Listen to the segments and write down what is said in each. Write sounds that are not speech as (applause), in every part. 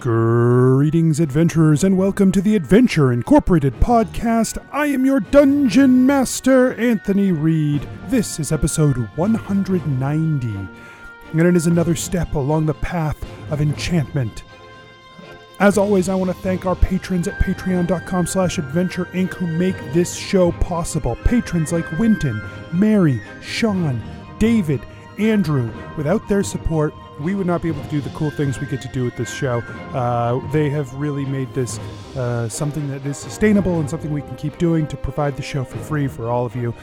Greetings, adventurers, and welcome to the Adventure Incorporated podcast. I am your dungeon master, Anthony Reed. This is episode 190, and it is another step along the path of enchantment. As always, I want to thank our patrons at patreon.com slash adventure inc who make this show possible. Patrons like Winton, Mary, Sean, David, Andrew. Without their support, we would not be able to do the cool things we get to do with this show. Uh, they have really made this uh, something that is sustainable and something we can keep doing to provide the show for free for all of you.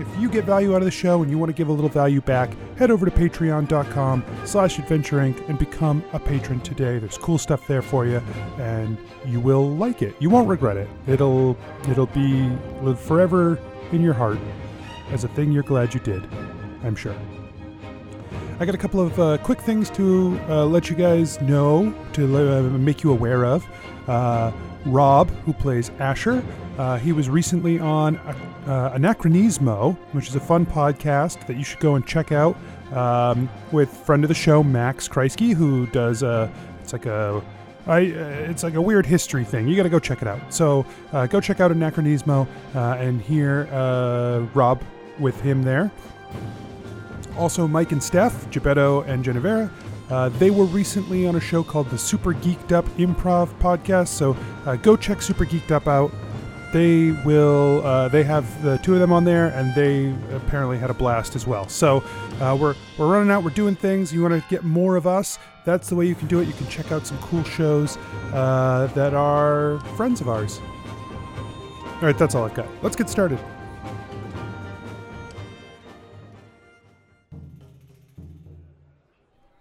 If you get value out of the show and you want to give a little value back, head over to patreon.com slash adventure inc and become a patron today. There's cool stuff there for you and you will like it. You won't regret it. It'll it'll be live forever in your heart as a thing you're glad you did. I'm sure. I got a couple of uh, quick things to uh, let you guys know, to uh, make you aware of. Uh, Rob, who plays Asher, uh, he was recently on uh, Anachronismo, which is a fun podcast that you should go and check out um, with friend of the show Max Kreisky, who does a it's like a I, it's like a weird history thing. You got to go check it out. So go check out Anachronismo and hear Rob with him there. Also, Mike and Steph, Gebetto and Genevera, uh, they were recently on a show called the Super Geeked Up Improv Podcast. So uh, go check Super Geeked Up out. They will. Uh, they have the two of them on there, and they apparently had a blast as well. So uh, we're we're running out. We're doing things. You want to get more of us? That's the way you can do it. You can check out some cool shows uh, that are friends of ours. All right, that's all I've got. Let's get started.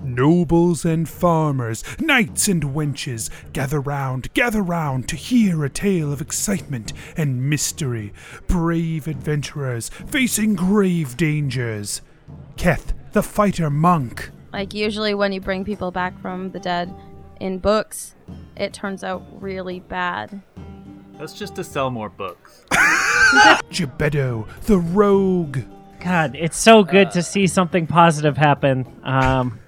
Nobles and farmers, knights and wenches, gather round, gather round to hear a tale of excitement and mystery. Brave adventurers facing grave dangers. Keth, the fighter monk. Like usually when you bring people back from the dead in books, it turns out really bad. That's just to sell more books. (laughs) (laughs) Gebetto, the rogue. God, it's so good to see something positive happen. Um,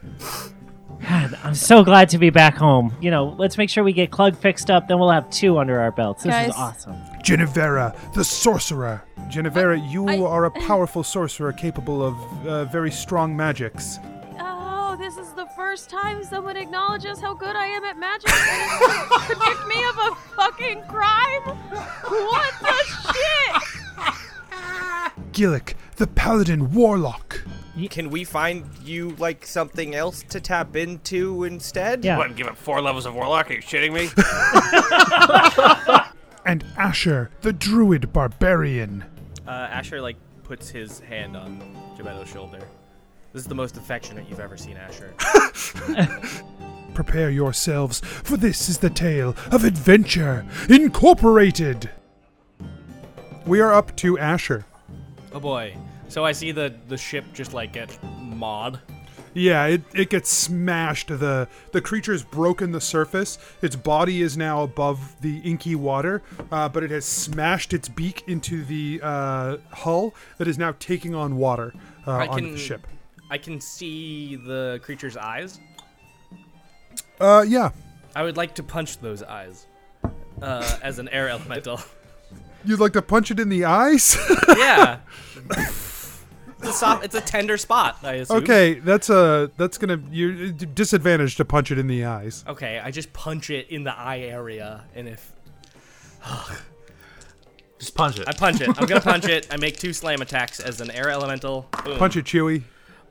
God, I'm so glad to be back home. You know, let's make sure we get Clug fixed up, then we'll have two under our belts. This Guys. is awesome. Genevera, the sorcerer. Genevera, you I- are a (laughs) powerful sorcerer capable of uh, very strong magics. Oh, this is the first time someone acknowledges how good I am at magic (laughs) and is going to convict me of a fucking crime? What the shit? Gillick, the paladin warlock. Can we find you like something else to tap into instead? Yeah. What, and give it four levels of Warlock? Are you shitting me? (laughs) And Asher, the druid barbarian. Uh, Asher like puts his hand on Gebetto's shoulder. This is the most affectionate you've ever seen Asher. (laughs) Prepare yourselves, for this is the tale of Adventure Incorporated. We are up to Asher. oh boy. So I see the the ship just like get mauled. Yeah, it, it gets smashed. The the creature's broken the surface. Its body is now above the inky water, uh, but it has smashed its beak into the uh, hull that is now taking on water uh, I onto can the ship. I can see the creature's eyes. Uh, yeah. I would like to punch those eyes. Uh, as an air elemental. (laughs) You'd like to punch it in the eyes? (laughs) yeah. (laughs) It's a soft, it's a tender spot, I assume. okay, that's a that's gonna you're disadvantage to punch it in the eyes. Okay, I just punch it in the eye area, and if (sighs) Just punch it. I punch it, I'm gonna punch (laughs) it. I make two slam attacks as an air elemental. Boom. Punch it, Chewy.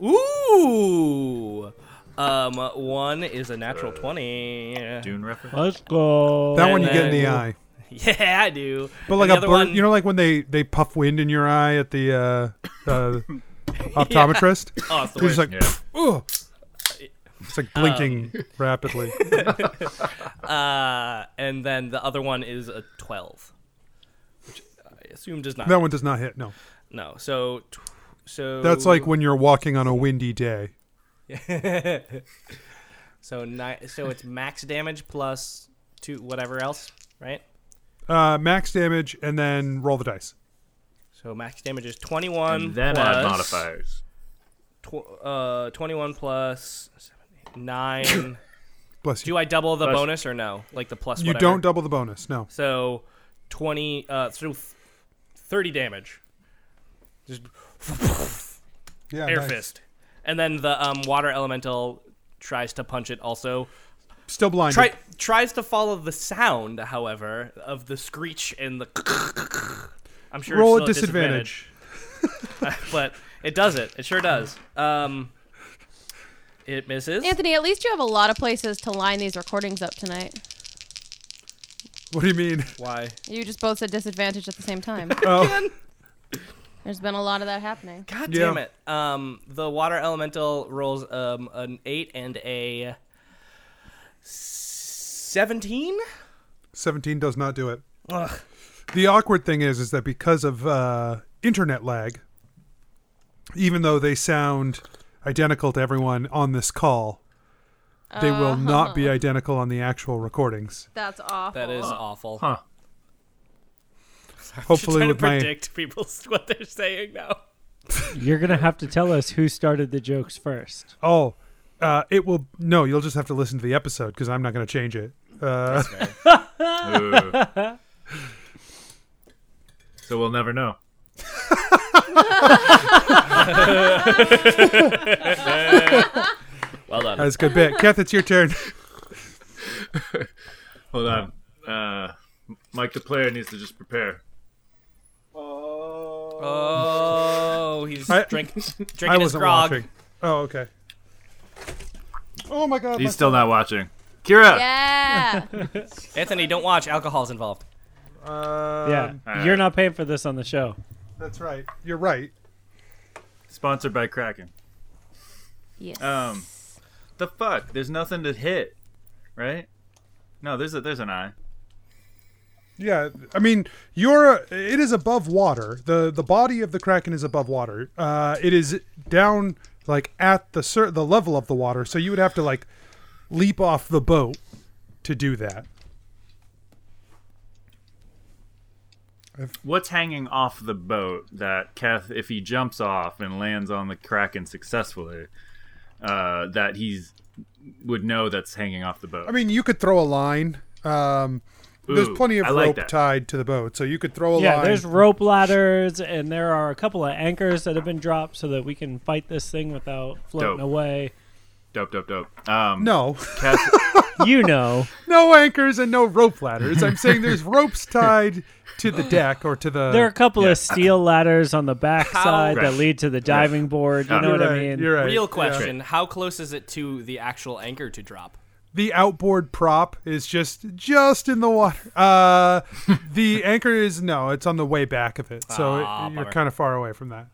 Ooh. Um, one is a natural twenty. Dune reference. Let's go. That And one you get in the eye. (laughs) Yeah, I do. But like a bird, one- you know, like when they they puff wind in your eye at the uh, uh, (laughs) optometrist. Oh, it's the just like, ugh. It's like blinking (laughs) rapidly. uh, and then the other one is a twelve, which I assume does not. That one does not hit. No, No. So, tw- so that's like when you're walking on a windy day. so ni- So it's max damage plus two whatever else, right? Uh, max damage, and then roll the dice. So max damage is twenty-one. And then plus, add modifiers. Tw- uh, twenty-one 9. (coughs) Bless you. Do I double the Bless- bonus or no? Like the plus. you whatever? don't double the bonus. No. So, twenty. Uh, so thirty damage. Just Yeah. air nice. fist, and then the um, water elemental tries to punch it. Also, Still blind. try tries to follow the sound, however, of the screech and the. (laughs) I'm sure. Roll it's at still disadvantage. disadvantage, (laughs) but it does it. It sure does. Um, it misses. Anthony, at least you have a lot of places to line these recordings up tonight. What do you mean? Why? You just both said disadvantage at the same time. (laughs) Oh, There's been a lot of that happening. God Yeah. damn it. Um, the water elemental rolls um an eight and a seventeen. 17 does not do it. Ugh. The awkward thing is, is that because of uh, internet lag, even though they sound identical to everyone on this call, they will not be identical on the actual recordings. That's awful. That is awful. Huh. (laughs) Hopefully, trying with to my predict people's (laughs) what they're saying now. You're gonna have to tell us who started the jokes first. oh, uh, it will no. You'll just have to listen to the episode because I'm not going to change it. Uh, (laughs) so we'll never know. Well done. that's a good bit. Kath, it's your turn. (laughs) Hold on. Uh, Mike the player needs to just prepare. Oh, he's I- drink, I drinking his wasn't grog. watching. Oh, okay. Oh my god. my He's still not watching. Kira. Yeah. (laughs) Anthony, don't watch. Alcohol's involved. Um, yeah, alright. you're not paying for this on the show. That's right. You're right. Sponsored by Kraken. yes. Um, the fuck? There's nothing to hit, right? No, there's a there's an eye. Yeah, I mean, you're it is above water. the The body of the kraken is above water. Uh, it is down like at the cer- the level of the water, so you would have to like leap off the boat to do that. What's hanging off the boat that Keth, if he jumps off and lands on the Kraken successfully, uh, that he's would know that's hanging off the boat? I mean, you could throw a line. Um, there's plenty of I rope that. tied to the boat, so you could throw a Yeah, line. there's rope ladders, and there are a couple of anchors that have been dropped so that we can fight this thing without floating Dope. away. dope, dope, dope. Um, no, Keth, (laughs) You know, (laughs) no anchors and no rope ladders. I'm saying there's ropes tied to the deck or to the. there are a couple yeah. of steel ladders on the back side Right. that lead to the diving board. You Yeah. know You're what right, I mean? You're right. Real yeah. question: How close is it to the actual anchor to drop? The outboard prop is just just in the water. Uh, (laughs) the anchor is no, it's on the way back of it, so it- Ah, you're bummer. kind of far away from that.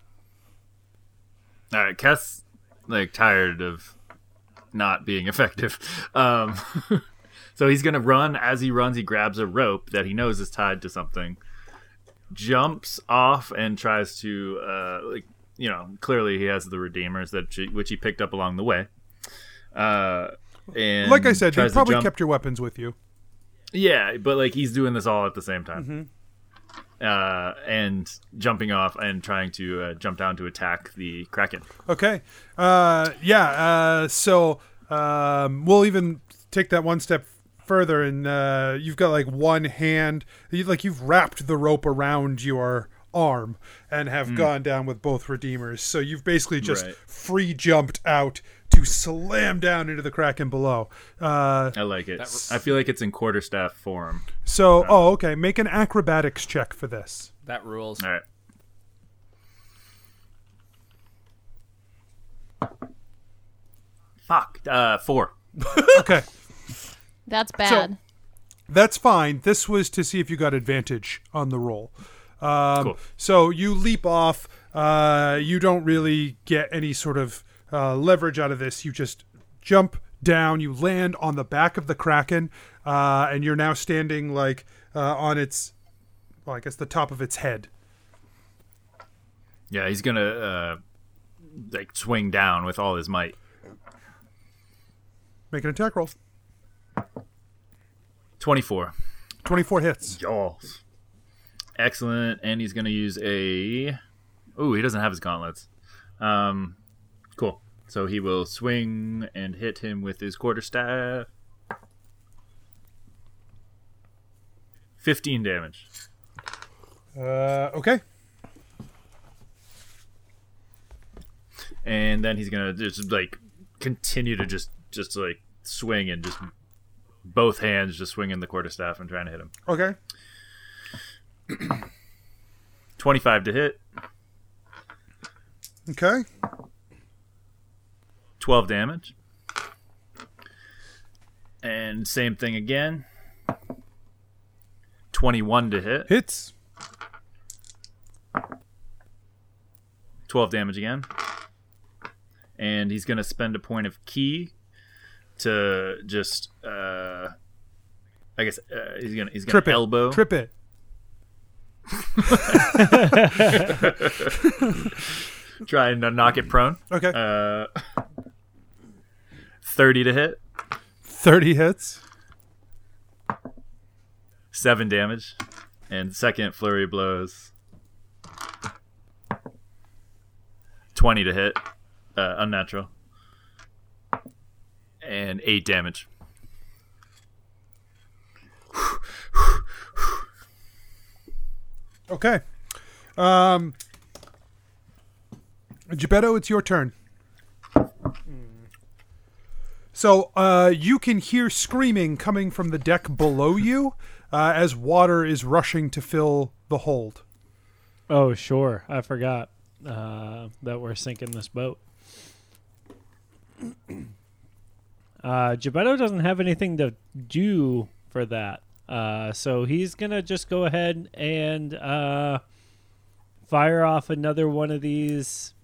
all right, Keth's like tired of not being (laughs) effective. Um, (laughs) so he's gonna run. As he runs, he grabs a rope that he knows is tied to something, jumps off, and tries to uh, like you know clearly he has the redeemers that she, which he picked up along the way. Uh, and Like I said, you probably kept your weapons with you. Yeah, but like he's doing this all at the same time. Mm-hmm. Uh, and jumping off and trying to uh, jump down to attack the kraken. Okay. Uh, yeah. Uh, so um, we'll even take that one step further, and uh, you've got like one hand, you, like you've wrapped the rope around your arm and have gone down with both redeemers. So you've basically just Right. free jumped out to slam down into the kraken below. Uh, I like it. I feel like it's in quarterstaff form. so, oh, okay. Make an acrobatics check for this. That rules. All right. Fuck. Uh, four. (laughs) Okay. That's bad. That's fine. This was to see if you got advantage on the roll. Um, Cool. So you leap off. Uh, you don't really get any sort of uh, leverage out of this. You just jump down. You land on the back of the kraken, uh, and you're now standing like uh, on its, well, I guess the top of its head. Yeah, he's gonna uh, like swing down with all his might. Make an attack roll. Twenty-four. Twenty-four hits. Y'all. Excellent. And he's gonna use a. Ooh, he doesn't have his gauntlets. Um, cool. So he will swing and hit him with his quarterstaff. 15 damage. Uh, okay. And then he's gonna just like continue to just just like swing and just both hands just swinging the quarterstaff and trying to hit him. Okay. (clears throat) 25 to hit. Okay. 12 damage. And same thing again. 21 to hit, Hits. 12 damage again. And he's going to spend a point of ki to just uh I guess uh, he's going to he's going Trip to elbow Trip it. (laughs) trying to knock it prone. Okay. Uh 30 to hit, 30 hits. 7 damage. And second flurry blows 20 to hit, uh, unnatural. And 8 damage. Okay. Um, Gebetto, it's your turn. So uh, you can hear screaming coming from the deck below you uh, as water is rushing to fill the hold. Oh, sure. I forgot uh, that we're sinking this boat. (clears throat) Uh, Gebetto doesn't have anything to do for that. Uh, so he's going to just go ahead and uh, fire off another one of these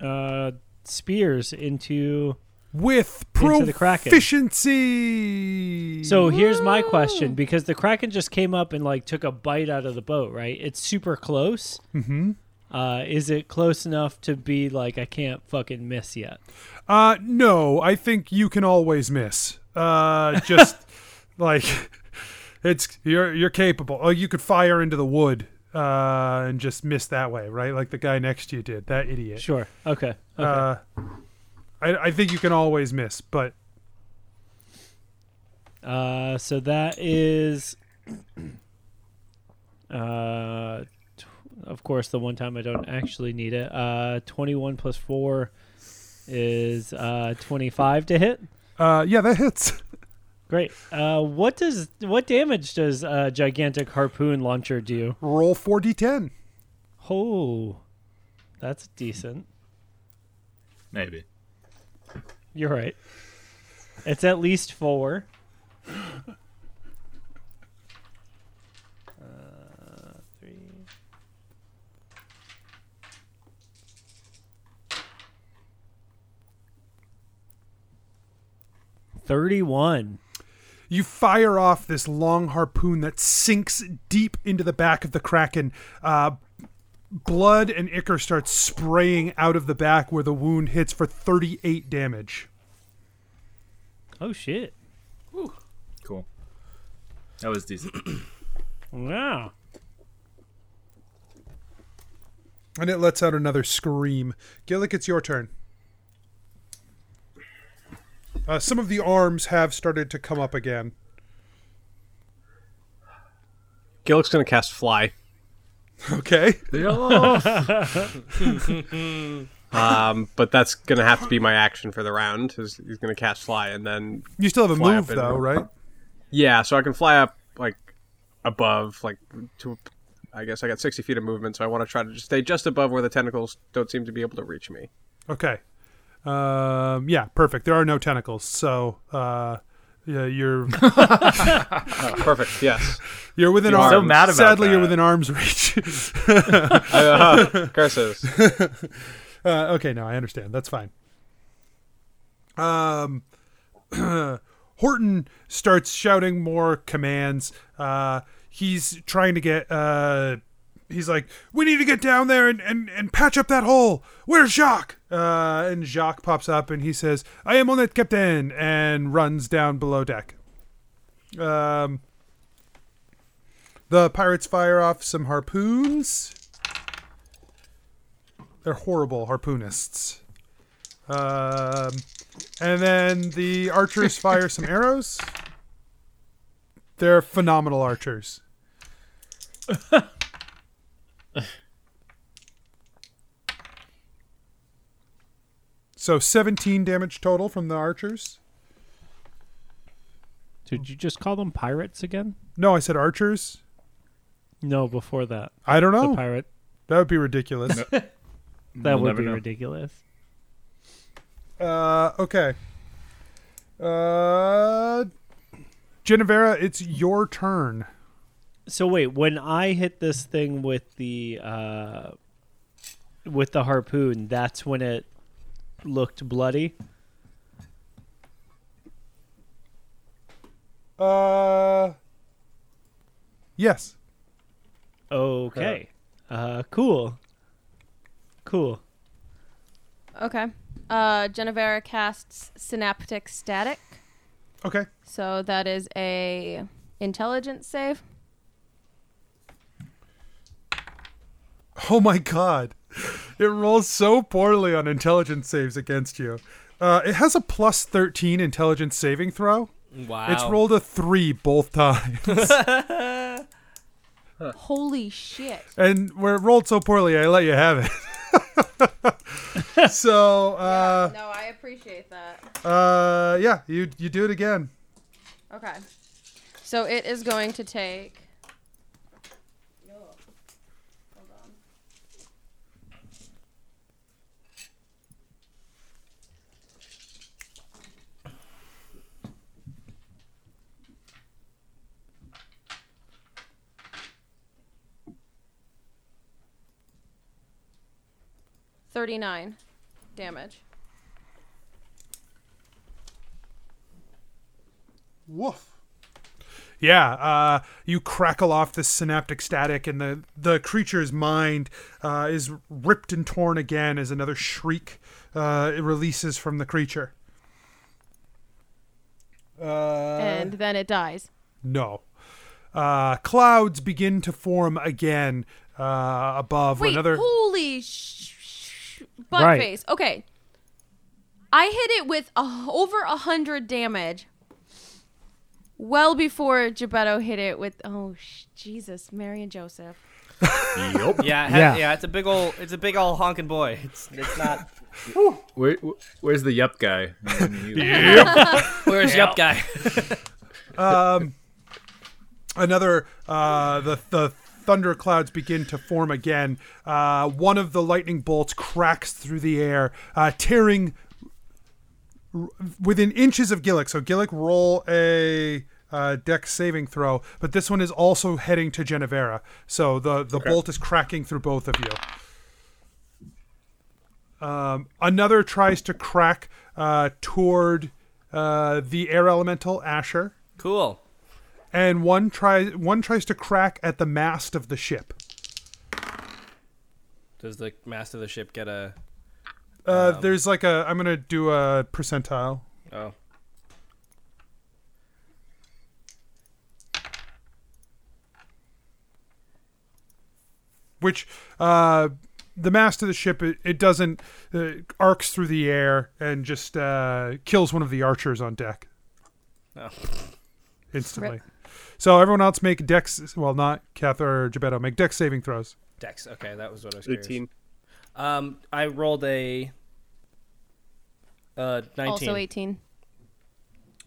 uh, spears into. With Into the Kraken. proficiency. So here's my question because the Kraken just came up and like took a bite out of the boat, right? It's super close. Mhm. Uh, is it close enough to be like I can't fucking miss yet? Uh, no, I think you can always miss. Uh, (laughs) just like it's you're you're capable. Oh, you could fire into the wood uh, and just miss that way, right? Like the guy next to you did. That idiot. Sure. Okay. Okay. Uh, I I think you can always miss, but Uh, so that is, (clears throat) uh, tw- of course, the one time I don't actually need it. Uh, twenty-one plus four is uh twenty-five to hit. uh, yeah, that hits. (laughs) Great. Uh, what does what damage does a gigantic harpoon launcher do? Roll four d10. Oh, that's decent. Maybe. You're right. It's at least four. Uh, three. Thirty-one. You fire off this long harpoon that sinks deep into the back of the kraken. Uh, blood and ichor starts spraying out of the back where the wound hits for 38 damage. Oh shit! Cool. That was decent. (clears throat) Wow. And it lets out another scream. Gillick, it's your turn. Uh, some of the arms have started to come up again. Gillick's gonna cast fly. (laughs) Okay. (laughs) (laughs) Um, but that's gonna have to be my action for the round. Is he's gonna cast fly and then You still have a Fly move, up and- though, right? yeah, so I can fly up like above, like to. I guess I got sixty feet of movement, so I want to try to just stay just above where the tentacles don't seem to be able to reach me. Okay. Um, yeah, perfect. There are no tentacles, so uh, yeah, you're Oh, (laughs) (laughs) perfect. Yes. you're within You're arms. so mad about Sadly, you're within arms reach. (laughs) uh, curses. Uh, okay, no, I understand. That's fine. Um, (clears throat) Horton starts shouting more commands. Uh, he's trying to get. Uh, he's like, "We need to get down there and, and, and patch up that hole. Where's Jacques?" Uh, and Jacques pops up and he says, "I am on it, Captain," and runs down below deck. Um, the pirates fire off some harpoons. They're horrible harpoonists. Um, and then the archers (laughs) fire some arrows. They're phenomenal archers. (laughs) (laughs) so 17 damage total from the archers. Did you just call them pirates again? No, I said archers. No, before that. I don't The know. pirate. That would be ridiculous. (laughs) That We'll would be know. ridiculous. Uh, okay. Uh, Genevera, it's your turn. So wait, when I hit this thing with the uh, with the harpoon, that's when it looked bloody. Uh, yes. Okay. Uh, cool. Cool. Okay. Uh, Genevera casts Synaptic Static. Okay. So that is a intelligence save. Oh my god. It rolls so poorly on intelligence saves against you. Uh, it has a plus 13 intelligence saving throw. Wow. It's rolled a 3 both times. (laughs) Holy shit. and where it rolled so poorly, I let you have it. (laughs) so, uh, no, I appreciate that. uh, yeah, you you do it again. Okay. So it is going to take. 39 damage. Woof. Yeah, uh, you crackle off this synaptic static, and the, the creature's mind uh, is ripped and torn again as another shriek uh, it releases from the creature. Uh, and then it dies. No. Uh, clouds begin to form again uh, above Wait, another. Holy sh- butt Right. face. Okay. I hit it with a, over a hundred damage. Well before Gebetto hit it with oh sh- Jesus, Mary and Joseph. Yup. Yeah, ha- Yeah. yeah, It's a big old, it's a big old honking boy. It's, it's not. Where, where's the yup guy? (laughs) yep. Where's Yup guy? (laughs) Um, another uh, the the thunder clouds begin to form again. Uh, one of the lightning bolts cracks through the air, uh, tearing r- within inches of Gillick. So Gillick roll a uh, dex saving throw, but this one is also heading to Genevera. So the the bolt is cracking through both of you. Um, another tries to crack uh, toward uh, the air elemental Asher cool. And one tries one tries to crack at the mast of the ship. Does the mast of the ship get a? Uh, there's like a I'm gonna do a percentile. Oh, which uh, the mast of the ship it, it doesn't uh, arcs through the air and just uh, kills one of the archers on deck oh. instantly. Rip. So everyone else make dex. Well, not Kath or Gebetto. Make dex saving throws. Dex. Okay, that was what I was. Curious. 18. Um, I rolled a. Uh, nineteen. Also 18.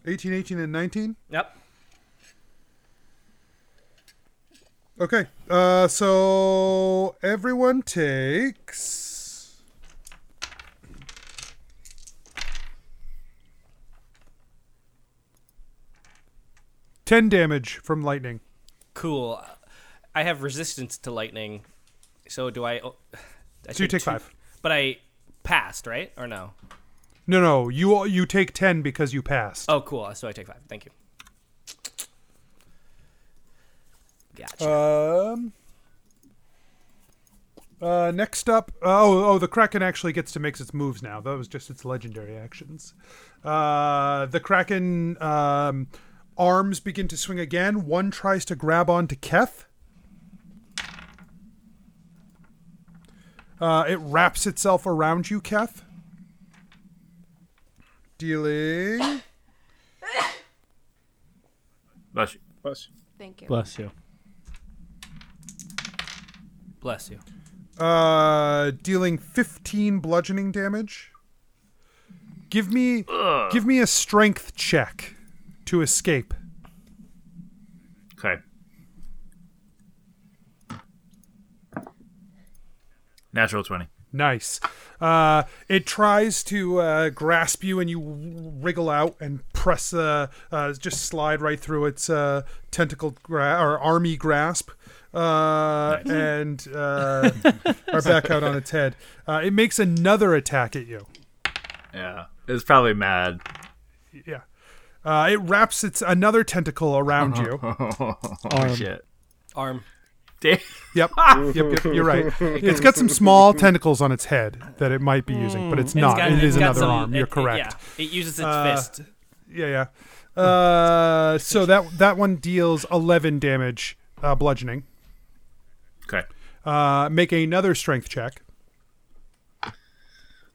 18, 18, and 19. Yep. Okay. Uh, so everyone takes. Ten damage from lightning. Cool. I have resistance to lightning, so do I? oh, I So you take two- five. But I passed, right? Or no? No, no, you you take ten because you passed. Oh, cool. So I take five. Thank you. Gotcha. Um. Uh, next up, oh, oh, the Kraken actually gets to make its moves now. That was just its legendary actions. Uh, the Kraken um, arms begin to swing again. One tries to grab onto Keth. Uh, it wraps itself around you, Keth. Dealing Bless you. Plus, Thank you. Bless you. Bless you. Uh, dealing 15 bludgeoning damage. Give me, give me a strength check to escape. Okay. Natural 20. Nice. Uh, it tries to uh, grasp you, and you wriggle out and press, uh, uh, just slide right through its uh, tentacle gra- or army grasp, uh, and uh, are back out on its head. Uh, it makes another attack at you. Yeah. It's probably mad. Yeah. Uh, it wraps its another tentacle around you. (laughs) oh, shit. Arm. Damn. (laughs) Yep. yep, yep, you're right. It's got some small tentacles on its head that it might be using, but it's And not. got- it is got another some- arm. it- You're it- correct. yeah, it uses its Uh, fist. Yeah, yeah. Uh, so that that one deals 11 damage, uh, bludgeoning. Okay. Uh, make another strength check.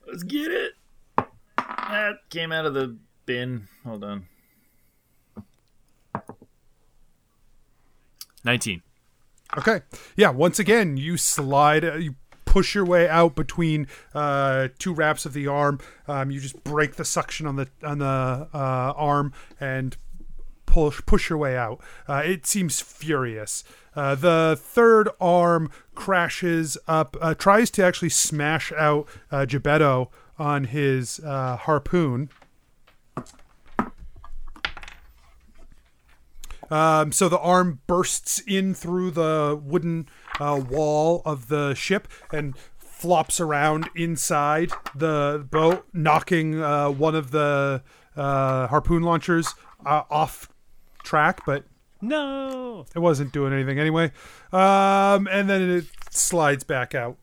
Let's get it. That came out of the bin. Hold on. 19. Okay. Yeah. Once again, you slide. Uh, you push your way out between uh, two wraps of the arm. Um, you just break the suction on the on the uh, arm and push push your way out. Uh, it seems furious. Uh, the third arm crashes up, uh, tries to actually smash out uh, on his harpoon. Um, so the arm bursts in through the wooden uh, wall of the ship and flops around inside the boat, knocking uh, one of the uh, harpoon launchers uh, off track, but No. it wasn't doing anything anyway. Um, and then it slides back out.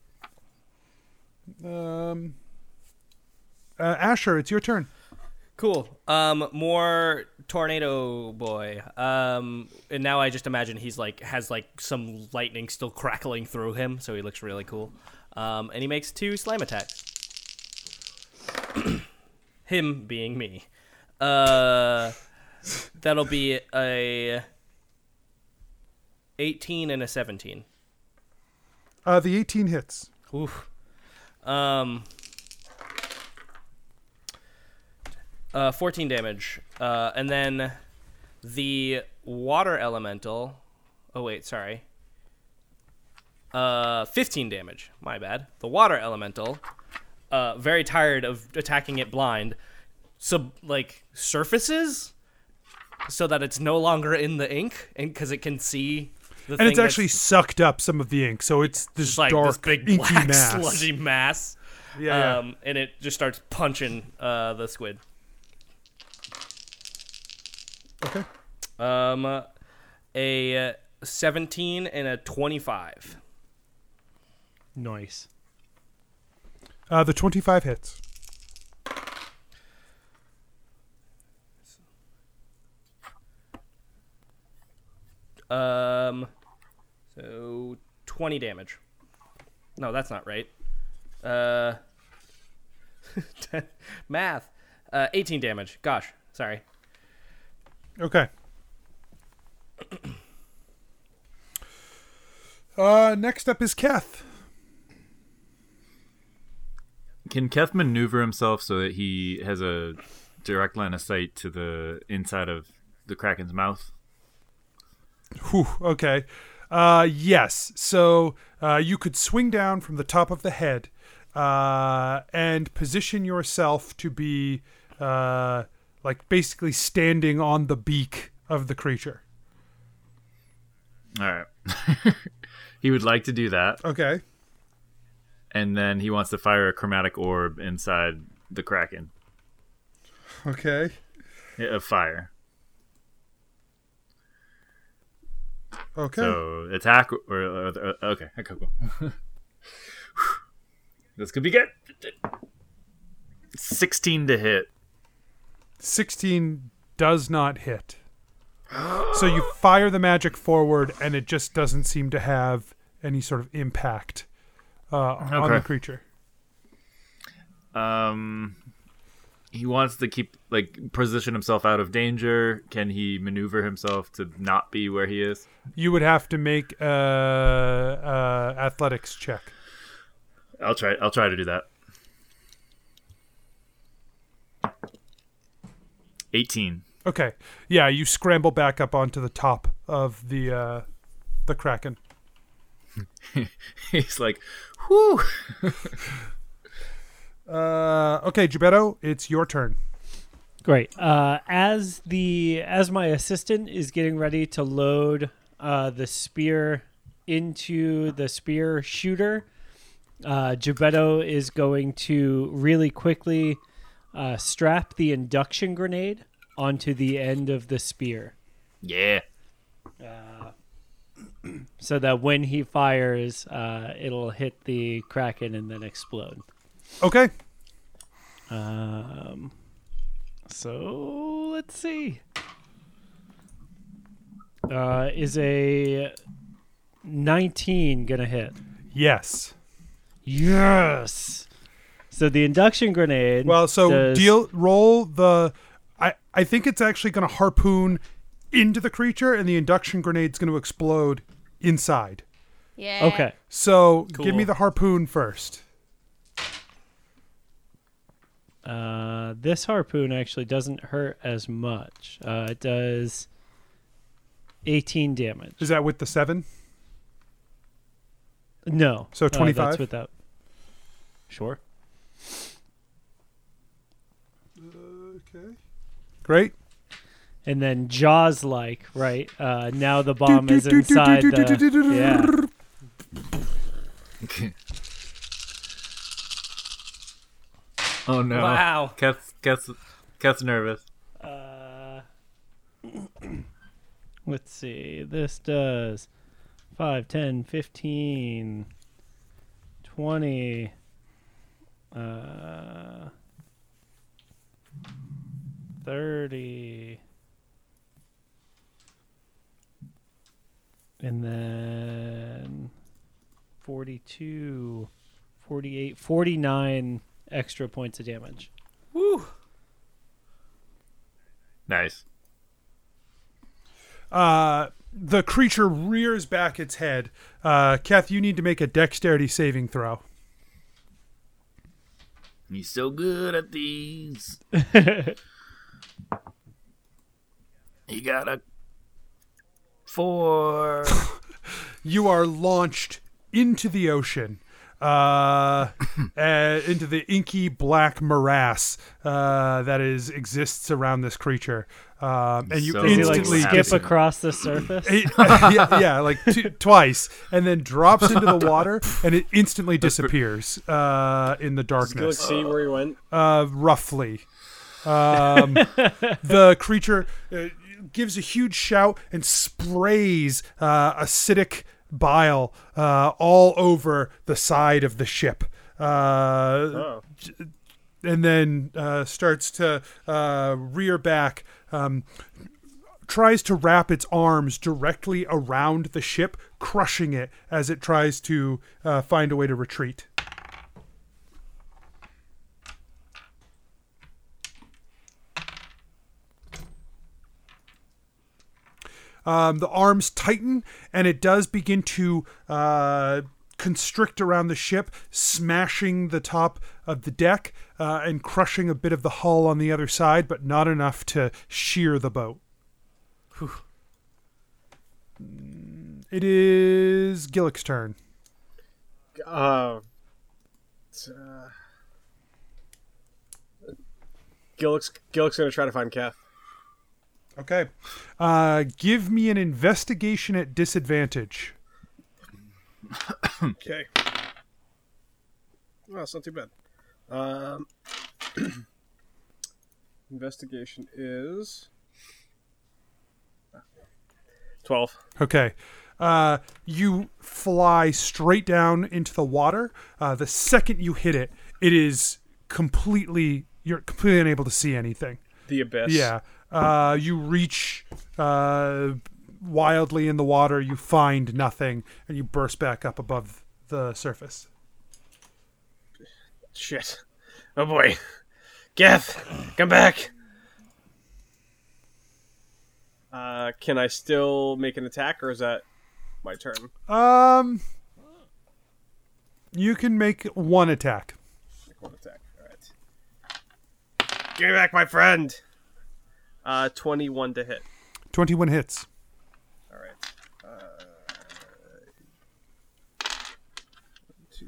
Um, uh, Asher, it's your turn. Cool. Um, more tornado boy. Um, and now I just imagine he's like has like some lightning still crackling through him, so he looks really cool. Um, and he makes two slam attacks. (clears throat) him being me. Uh, that'll be a eighteen and a seventeen. Uh, the 18 hits. Oof. Um. Uh, 14 damage. Uh, and then the water elemental. Oh, wait, sorry. Uh, 15 damage. My bad. The water elemental, uh, very tired of attacking it blind, sub, like, surfaces so that it's no longer in the ink and because it can see the thing And it's actually sucked up some of the ink, so it's this just like dark, this big inky black (laughs) mass. sludgy mass. Yeah, yeah. Um, and it just starts punching uh, the squid. Okay. Um, a uh, 17 and a 25. Nice. Uh, the 25 hits. Um, so 20 damage. No, that's not right. Uh, (laughs) math. Uh, 18 damage. Gosh, sorry. Okay. (clears throat) Uh, next up is Keth. Can Keth maneuver himself so that he has a direct line of sight to the inside of the Kraken's mouth? Whew, okay. Uh, yes. So uh, you could swing down from the top of the head uh, and position yourself to be uh, like basically standing on the beak of the creature. All right. (laughs) he would like to do that, Okay. and then he wants to fire a chromatic orb inside the Kraken Okay. Yeah, of fire. Okay. So attack or, or, or okay, okay, cool. (laughs) this could be good. Sixteen to hit. 16 does not hit. so you fire the magic forward, and it just doesn't seem to have any sort of impact uh, on the Okay. creature. Um, he wants to keep like position himself out of danger. Can he maneuver himself to not be where he is? You would have to make a uh, athletics check. I'll try. I'll try to do that. Eighteen. Okay. Yeah, you scramble back up onto the top of the uh, the kraken. (laughs) He's like, whew. (laughs) Uh, okay, Gebetto, it's your turn. Great. Uh, as the as my assistant is getting ready to load uh, the spear into the spear shooter, uh, Gebetto is going to really quickly uh, strap the induction grenade onto the end of the spear, Yeah. (clears throat) so that when he fires, uh, it'll hit the kraken and then explode. Okay. Um, so let's see. Uh, is a 19 gonna hit? Yes. Yes. So the induction grenade. Well, so does- deal roll the. I I think it's actually going to harpoon into the creature, and the induction grenade's going to explode inside. Yeah. Okay. So give me the harpoon first. Uh, this harpoon actually doesn't hurt as much. Uh, it does 18 damage. Is that with the seven? No. So uh, 25? that's without. Sure. Okay. Great. And then Jaws like, right? Uh, now the bomb is inside the. Yeah. Oh no. Wow. Cat's cat's cat's nervous. Uh, (clears throat) let's see. This does 5, 10, 15, 20, uh, 30. And then 42, 48, 49 extra points of damage. Woo. Nice. Uh, the creature rears back its head. Uh, Kath, you need to make a dexterity saving throw. He's so good at these. (laughs) he got a four. (laughs) You are launched into the ocean. Uh, (coughs) uh, into the inky black morass uh, that is exists around this creature, um, and you So Does he like instantly skip across the surface? It- (laughs) yeah, yeah, like t- twice, and then drops into the water, and it instantly disappears uh, in the Does Gillick darkness. see where he went? Uh, roughly, um, (laughs) the creature uh, gives a huge shout and sprays uh, acidic bile uh, all over the side of the ship. Uh, Oh. and then uh, starts to uh, rear back, um, tries to wrap its arms directly around the ship, crushing it as it tries to uh, find a way to retreat. Um, the arms tighten, and it does begin to uh, constrict around the ship, smashing the top of the deck uh, and crushing a bit of the hull on the other side, but not enough to shear the boat. Mm, It is Gillick's turn. Uh, uh, Gillick's, Gillick's gonna try to find Kath. Okay. Uh, give me an investigation at disadvantage. (coughs) Okay. Well, that's not too bad. Um, (clears throat) investigation is twelve. Okay. Uh, you fly straight down into the water. Uh, the second you hit it, it is completely, you're completely unable to see anything. The abyss. Yeah. Uh, you reach uh, wildly in the water, you find nothing, and you burst back up above the surface. Shit. Oh boy. Geth, come back. Uh, can I still make an attack, or is that my turn? Um, you can make one attack. Make one attack. All right. Give me back my friend. Uh, twenty-one to hit. 21 hits. All right. Uh, two.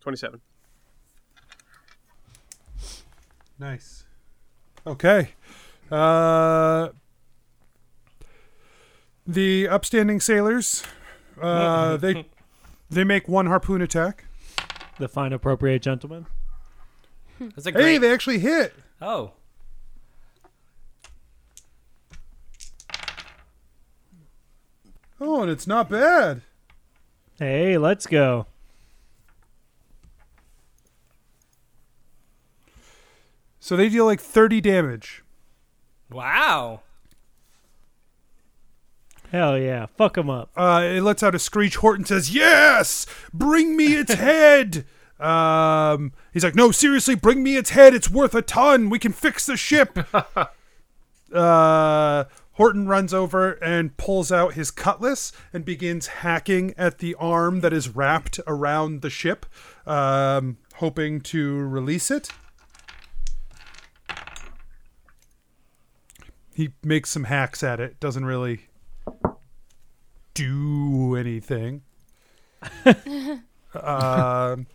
Twenty-seven. Nice. Okay. Uh, the upstanding sailors, uh, (laughs) they they make one harpoon attack. The fine appropriate gentleman. That's a Hey, they actually hit. oh, Oh, and it's not bad. Hey, let's go. So they deal like 30 damage. wow. Hell yeah. Fuck him up. Uh, it lets out a screech. Horton says, "Yes, bring me its (laughs) head." Um, he's like, "No, seriously, bring me its head. It's worth a ton. We can fix the ship." (laughs) uh, Horton runs over and pulls out his cutlass and begins hacking at the arm that is wrapped around the ship, um, hoping to release it. He makes some hacks at it. Doesn't really do anything. (laughs) um,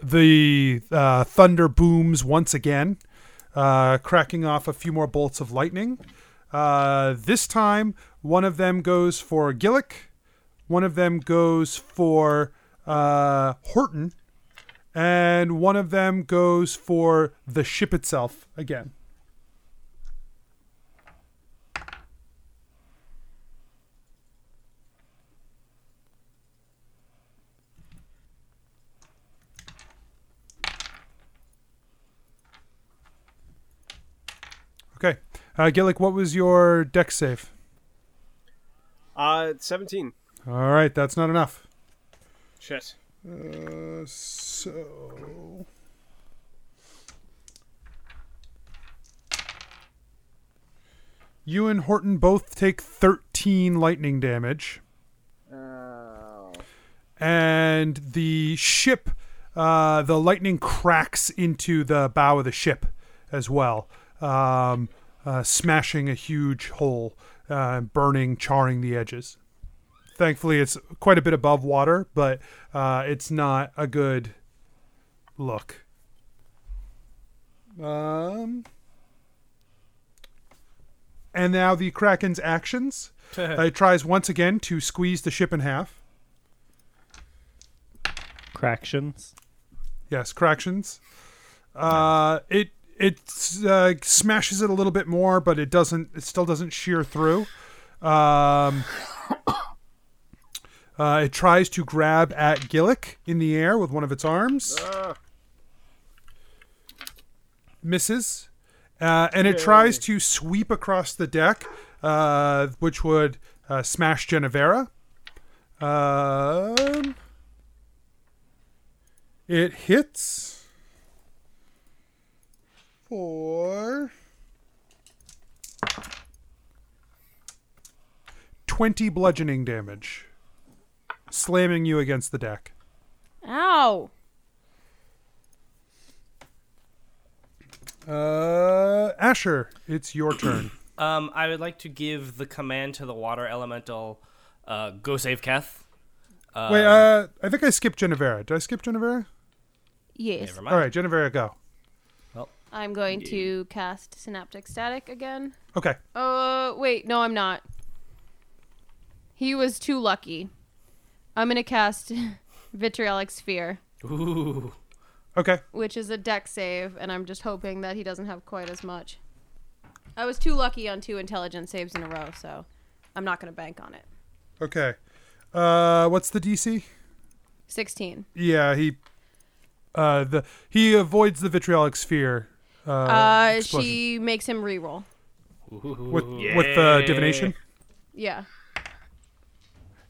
the uh, thunder booms once again, uh, cracking off a few more bolts of lightning. Uh, this time, one of them goes for Gillick, one of them goes for uh, Horton, and one of them goes for the ship itself again. Okay. Uh, Gillick, what was your dex save? Uh, seventeen. All right, that's not enough. Shit. Uh, so. You and Horton both take 13 lightning damage. And the ship, uh, the lightning cracks into the bow of the ship as well, um, uh, smashing a huge hole, uh, burning, charring the edges. Thankfully, it's quite a bit above water, but uh, it's not a good look. Um, and now the Kraken's actions. Uh, (laughs) it tries once again to squeeze the ship in half. Cractions. Yes, corrections. Uh, it it uh, smashes it a little bit more, but it doesn't. It still doesn't shear through. Um, (coughs) uh, it tries to grab at Gillick in the air with one of its arms. Misses. Uh, and it tries to sweep across the deck, uh, which would uh, smash Genevera. Um, it hits for 20 bludgeoning damage, slamming you against the deck. Ow. Uh, Asher, it's your turn. (clears throat) Um, I would like to give the command to the water elemental, uh, go save Keth. Um, Wait, uh, I think I skipped Genevera. Did I skip Genevera? Yes. Never mind. All right, Genevera, go. I'm going to cast Synaptic Static again. Okay. Uh, wait, no, I'm not. He was too lucky. I'm gonna cast (laughs) Vitriolic Sphere, Ooh. Okay. which is a dex save, and I'm just hoping that he doesn't have quite as much. I was too lucky on two intelligence saves in a row, so I'm not gonna bank on it. Okay. Uh, what's the DC? 16. Yeah, he uh the he avoids the vitriolic sphere. Uh, Uh, she makes him re-roll. with with the divination. Yeah.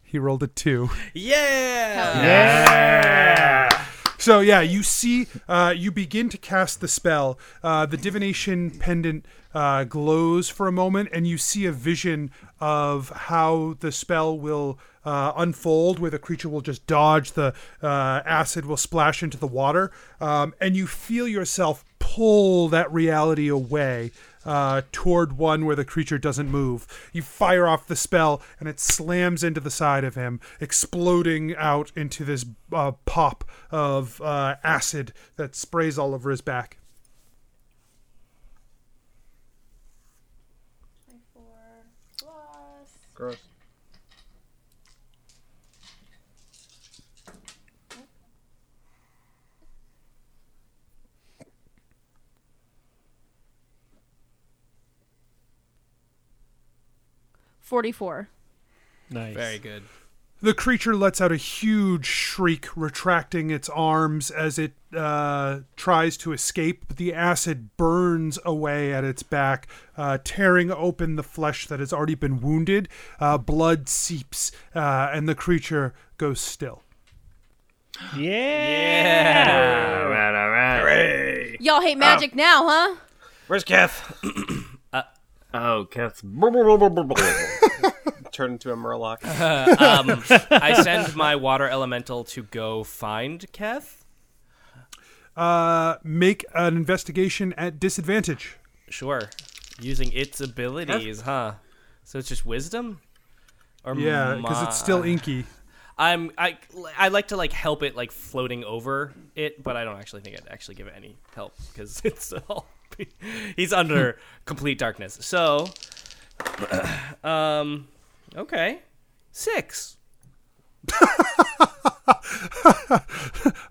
He rolled a two. Yeah. Yeah! So yeah, you see, uh, you begin to cast the spell. Uh, the divination pendant uh, glows for a moment, and you see a vision of how the spell will uh, unfold, where the creature will just dodge, the uh, acid will splash into the water, um, and you feel yourself pull that reality away. Uh, toward one where the creature doesn't move. You fire off the spell, and it slams into the side of him, exploding out into this uh, pop of uh, acid that sprays all over his back. Gross. Forty-four. Nice. Very good. The creature lets out a huge shriek, retracting its arms as it uh, tries to escape. But the acid burns away at its back, uh, tearing open the flesh that has already been wounded. Uh, blood seeps, uh, and the creature goes still. Yeah. All right, all right. Hooray. Y'all hate magic now, huh? Where's Keth? Oh, Keth's. (laughs) Turn into a murloc. (laughs) Um, I send my water elemental to go find Keth. Uh, make an investigation at disadvantage. Sure. Using its abilities, huh? So it's just wisdom? Or Yeah, because it's still inky. I'm I I like to like help it like floating over it, but I don't actually think I'd actually give it any help because (laughs) it's all he's under (laughs) complete darkness. So, um, okay, six. (laughs)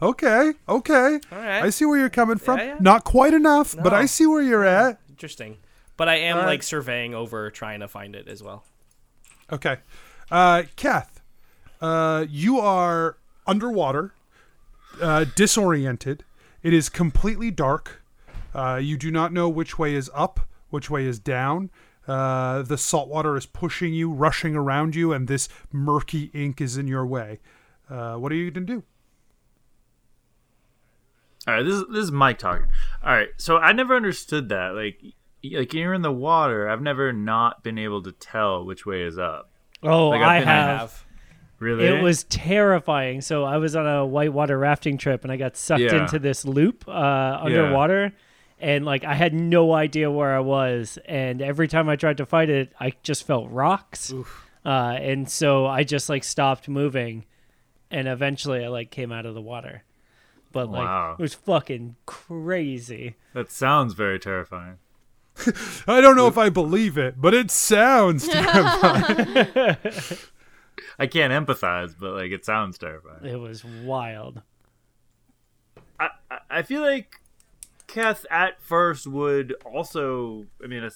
Okay, okay. All right. I see where you're coming from. Yeah, yeah. Not quite enough, but I see where you're at. Interesting, but I am right. like surveying over trying to find it as well. Okay. Uh, Keth, uh, you are underwater, uh, disoriented. It is completely dark. Uh, you do not know which way is up, which way is down. Uh, the salt water is pushing you, rushing around you, and this murky ink is in your way. Uh, what are you going to do? All right, this is this is Mike talking. All right, so I never understood that. Like, like you're in the water. I've never not been able to tell which way is up. Oh, Like, I've I have. have. Really? It was terrifying. So I was on a whitewater rafting trip and I got sucked Yeah. into this loop uh, underwater. And like I had no idea where I was. And every time I tried to fight it, I just felt rocks. Uh, and so I just like stopped moving. And eventually I like came out of the water. But like Wow. it was fucking crazy. That sounds very terrifying. (laughs) I don't know if I believe it, but it sounds (laughs) terrifying. (laughs) I can't empathize, but like it sounds terrifying. It was wild. I, I- I feel like Keth at first would also, I mean, uh,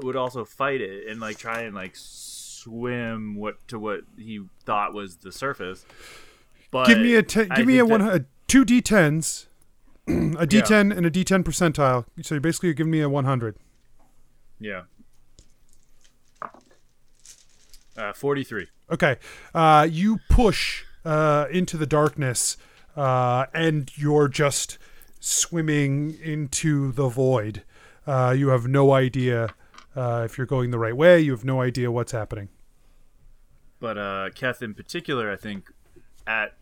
would also fight it and like try and like swim what to what he thought was the surface. But give me a ten, I give me a one, a two d10s, a d10 and a d10 percentile. So basically, you're giving me a 100. Yeah. Uh, forty-three. Okay. Uh, you push uh, into the darkness, uh, and you're just swimming into the void. Uh, you have no idea uh, if you're going the right way. You have no idea what's happening. But uh, Keth in particular, I think, at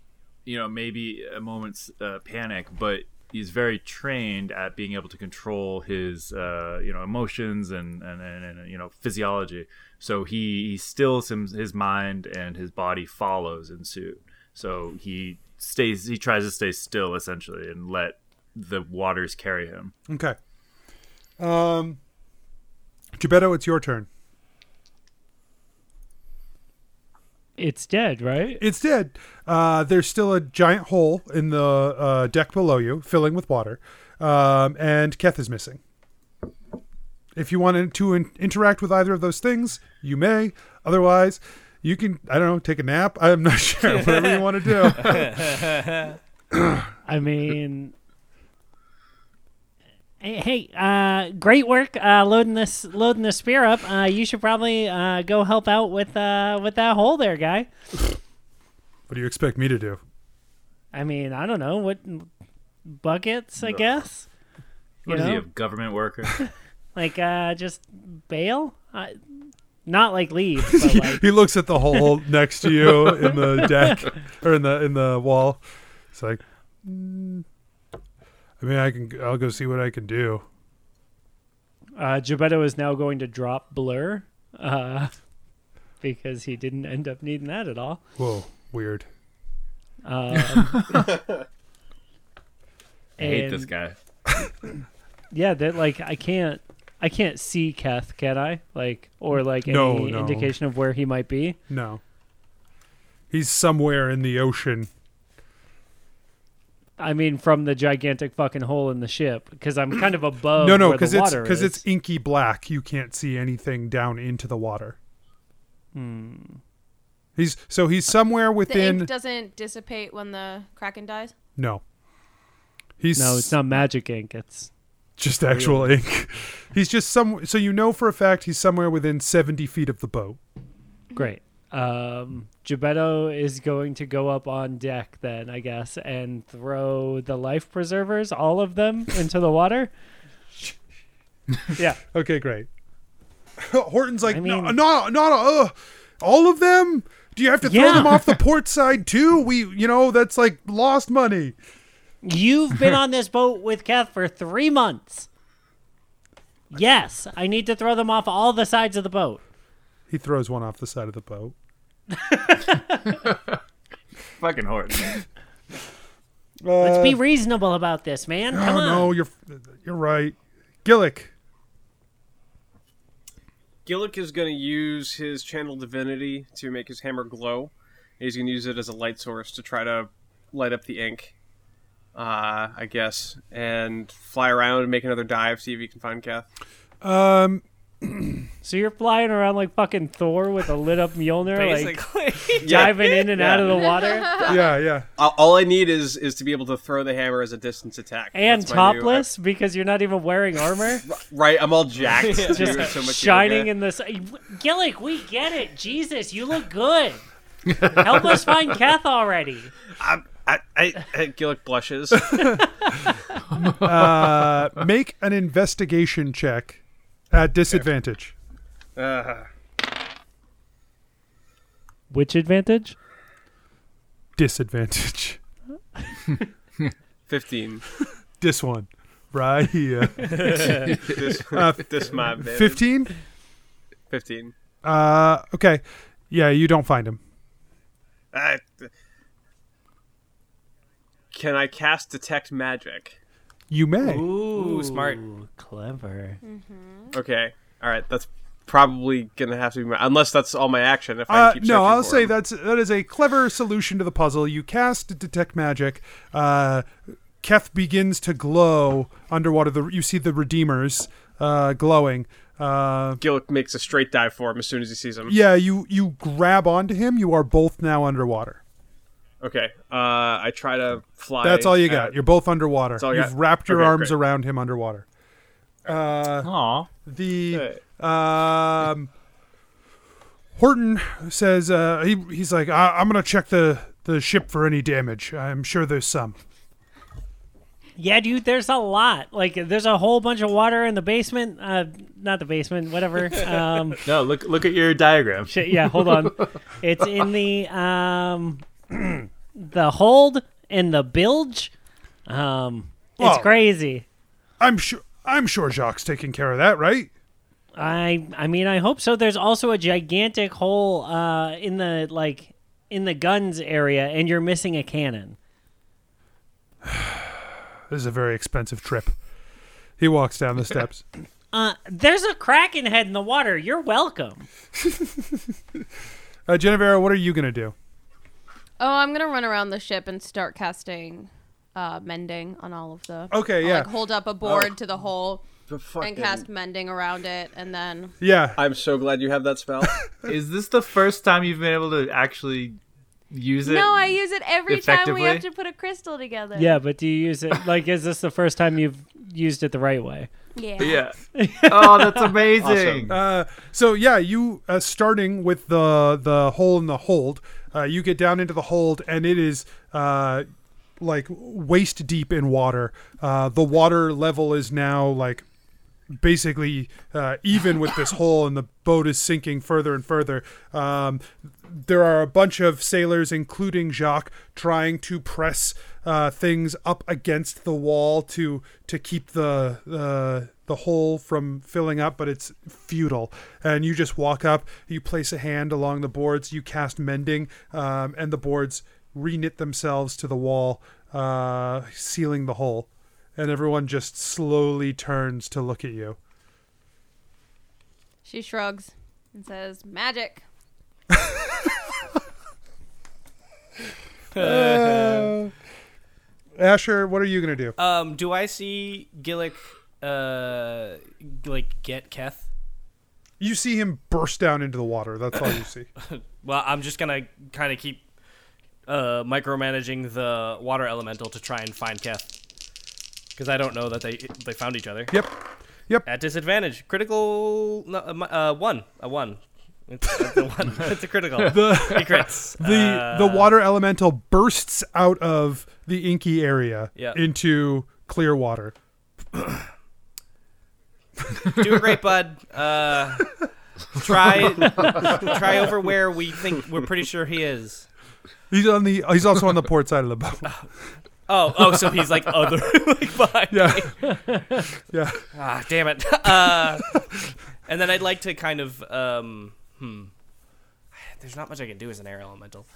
you know maybe a moment's uh, panic, but he's very trained at being able to control his uh, you know emotions and, and, and, and you know physiology. So he, he stills him, his mind and his body follows in suit. So he stays. He tries to stay still essentially and let the waters carry him. Okay. Um, Gebetto, it's your turn. It's dead, right? It's dead. Uh, there's still a giant hole in the uh, deck below you, filling with water, um, and Keth is missing. If you wanted to in- interact with either of those things, you may. Otherwise, You can, I don't know, take a nap. I'm not (laughs) sure. Whatever you want to do. (laughs) I mean, hey, hey, uh, great work uh, loading this loading the spear up. Uh, you should probably uh, go help out with uh, with that hole there, guy. What do you expect me to do? I mean, I don't know what buckets, I guess. What you is he, know? a government worker? (laughs) (laughs) Like, uh, just bail. Uh, not like leave, (laughs) but like He looks at the hole next to you in the deck or in the in the wall. It's like, mm, I mean, I can. I'll go see what I can do. uh, Gebetto is now going to drop blur uh, (laughs) because he didn't end up needing that at all. Whoa, weird. Um, (laughs) I hate this guy. (laughs) Yeah, that like I can't I can't see Keth, can I? Like or like any No, no. indication of where he might be. No, he's somewhere in the ocean. I mean, from the gigantic fucking hole in the ship, because I'm kind of (clears throat) above. no, no, because because it's because because it's inky black. You can't see anything down into the water. Hmm. He's so he's somewhere within. The within. ink doesn't dissipate when the kraken dies. no, he's No, it's not magic ink. It's just actual ink. He's just some. So you know for a fact he's somewhere within seventy feet of the boat. great. Um, Gebetto is going to go up on deck then, I guess, and throw the life preservers, all of them, (laughs) into the water. yeah. (laughs) Okay, great. (laughs) Horton's like, I no, mean- no, not uh, all of them. Do you have to throw Yeah. them off the port side too? We, you know, that's like lost money. You've been on this boat with Keth for three months. Yes, I need to throw them off all the sides of the boat. He throws one off the side of the boat. (laughs) Fucking Horton. Let's Uh, be reasonable about this, man. Come oh on. no, you're you're right. Gillick, Gillick is going to use his channel divinity to make his hammer glow. He's going to use it as a light source to try to light up the ink, uh, I guess, and fly around and make another dive, see if he can find Keth. um, (clears throat) So you're flying around like fucking Thor with a lit up Mjolnir, like (laughs) diving in and out of the water, (laughs) yeah, yeah. All all I need is is to be able to throw the hammer as a distance attack. and That's my new- topless because you're not even wearing armor, (laughs) right, I'm all jacked. just so much shining yoga. in this. Gillick, we get it. Jesus, you look good. Help us find Keth already. I, I, I, Gillick blushes. Uh, make an investigation check at disadvantage. uh, Which advantage? Disadvantage. (laughs) Fifteen. This one, right here. (laughs) This, Uh, this my baby. Fifteen. Fifteen. Uh, okay. Yeah, you don't find him. I, can I cast detect magic? You may. Ooh, smart. Clever. Okay. All right. That's probably gonna have to be my unless that's all my action. If I Uh, keep no, I'll for say him. that's that is a clever solution to the puzzle. You cast detect magic. Uh, Keth begins to glow underwater. The, you see the redeemers uh, glowing. Uh, Gillick makes a straight dive for him as soon as he sees him. yeah, you you grab onto him. You are both now underwater. Okay. Uh, I try to fly. That's all you at- got. You're both underwater. all I You've got? wrapped your Okay, arms great. around him underwater. Uh, Aw. the um, Horton says uh, he he's like I, I'm gonna check the the ship for any damage. I'm sure there's some. Yeah, dude, there's a lot. Like, there's a whole bunch of water in the basement. Uh, not the basement, whatever. Um, (laughs) No, look look at your diagram. shit, yeah, hold on. (laughs) It's in the um, (clears throat) the hold and the bilge. Um, it's crazy. I'm sure I'm sure Jacques taking care of that, right? I I mean, I hope so. There's also a gigantic hole uh, in the like in the guns area, and you're missing a cannon. (sighs) This is a very expensive trip. He walks down the (laughs) steps. Uh, there's a kraken head in the water. You're welcome. (laughs) Uh, Genevera, what are you gonna do? Oh, I'm gonna run around the ship and start casting uh, mending on all of the. Okay, I'll, yeah. Like hold up a board to the hole But fucking, and cast mending around it, and then Yeah. I'm so glad you have that spell. (laughs) Is this the first time you've been able to actually use it? no, I use it every time we have to put a crystal together. Yeah, but do you use it like? Is this the first time you've used it the right way? Yeah. (laughs) Yeah. Oh, that's amazing. Uh, so yeah, you uh, starting with the the hole in the hold, uh, you get down into the hold, and it is uh, like waist deep in water. Uh, the water level is now like basically uh, even with this hole, and the boat is sinking further and further. Um, there are a bunch of sailors, including Jacques, trying to press uh, things up against the wall to to keep the the the hole from filling up, but it's futile. And you just walk up, you place a hand along the boards, you cast mending, um, and the boards reknit themselves to the wall, uh, sealing the hole. And everyone just slowly turns to look at you. She shrugs and says, "Magic." (laughs) (laughs) Uh, Asher, what are you gonna do? Um, do I see Gillick, uh, like get Keth? You see him burst down into the water. That's all you (laughs) see. Well, I'm just gonna kind of keep uh, micromanaging the water elemental to try and find Keth, because I don't know that they they found each other. Yep. Yep. At disadvantage, critical no, uh, uh, one, a one. It's, it's a one. (laughs) it's a critical. The He crits. (laughs) the the Uh, water elemental bursts out of the inky area Yeah. into clear water. Do doing great, bud. Uh, try (laughs) try over where we think we're pretty sure he is. He's on the he's also on the port side of the boat. Oh, oh, so he's like other like behind Yeah. Yeah. Ah, damn it. Uh, and then I'd like to kind of um, hmm. (sighs) There's not much I can do as an air elemental.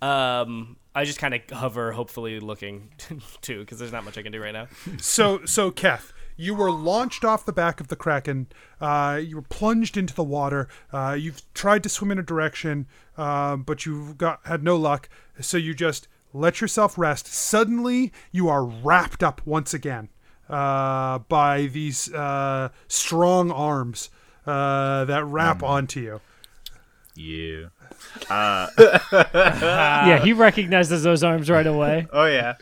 Um, I just kind of hover, hopefully looking (laughs) too, because there's not much I can do right now. (laughs) So so Keth, you were launched off the back of the kraken. Uh, you were plunged into the water. Uh, you've tried to swim in a direction, um, but you got had no luck. So you just let yourself rest. Suddenly, you are wrapped up once again uh, by these uh, strong arms uh, that wrap onto you. Yeah. (laughs) yeah, he recognizes those arms right away. (laughs) oh yeah,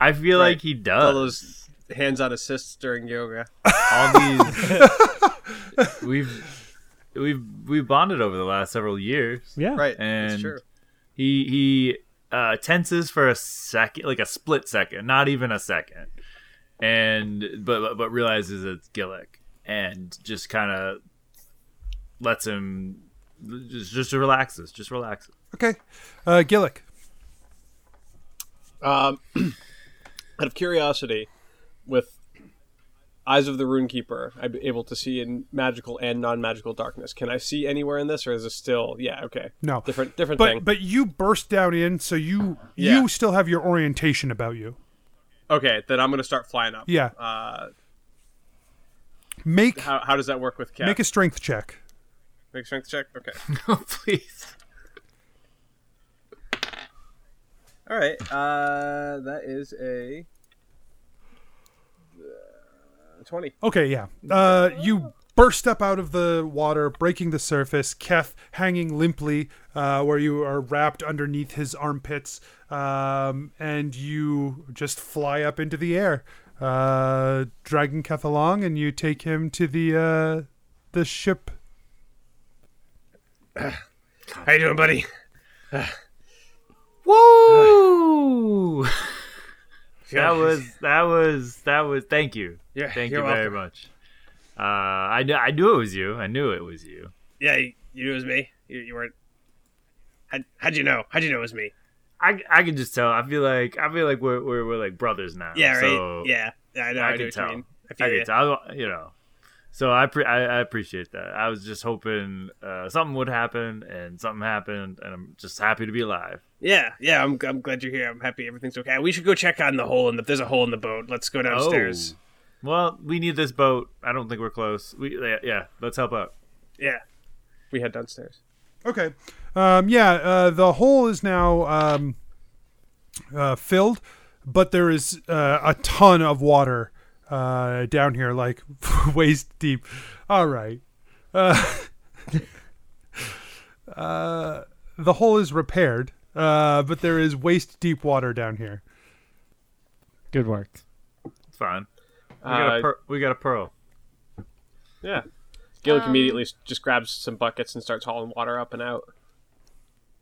I feel Right. like he does. all does. those hands-on assists during yoga. All these (laughs) we've we've we've bonded over the last several years. Yeah. Right, And- it's true. He he uh, tenses for a second, like a split second, not even a second, and but but realizes it's Gillick, and just kind of lets him just just this. just relaxes. Okay, uh, Gillick. Um, (clears throat) out of curiosity, with Eyes of the Runekeeper, I'm able to see in magical and non-magical darkness. Can I see anywhere in this, or is it still? Yeah, okay. No. different, different But thing. but you burst down in, so you Yeah. you still have your orientation about you. okay, then I'm gonna start flying up. Yeah. Uh, Make how, how does that work with cat? make a strength check. Make strength check. Okay. (laughs) No, please. All right. Uh, that is a uh, twenty. Okay, yeah. Uh, you burst up out of the water, breaking the surface. Keth hanging limply, uh, where you are wrapped underneath his armpits, um, and you just fly up into the air, uh, dragging Keth along, and you take him to the uh, the ship. How you doing, buddy? Woo! (sighs) that was that was that was. Thank you. Yeah, Thank you're you very welcome. much. Uh, I knew I knew it was you. I knew it was you. Yeah, you, you knew it was me. You, you weren't. How, how'd you know? How'd you know it was me? I I can just tell. I feel like I feel like we're we're, we're like brothers now. Yeah, right. So yeah, yeah, I know. I, I, can tell. you. I I can tell. You know. So I, pre- I I appreciate that. I was just hoping uh, something would happen, and something happened, and I'm just happy to be alive. Yeah, yeah. I'm, I'm glad you're here. I'm happy everything's okay. We should go check on the hole. And if there's a hole in the boat, let's go downstairs. Oh. Well, we need this boat. I don't think we're close. We yeah, yeah let's help out. Yeah, we head downstairs. Okay. Um, yeah, uh, the hole is now um, uh, filled, but there is uh, a ton of water uh, down here, like (laughs) waist deep. All right. Uh, (laughs) uh, the hole is repaired, uh, but there is waist deep water down here. Good work. It's fine. We got, Uh, a per- we got a pearl. Yeah. Gillick Um, immediately just grabs some buckets and starts hauling water up and out.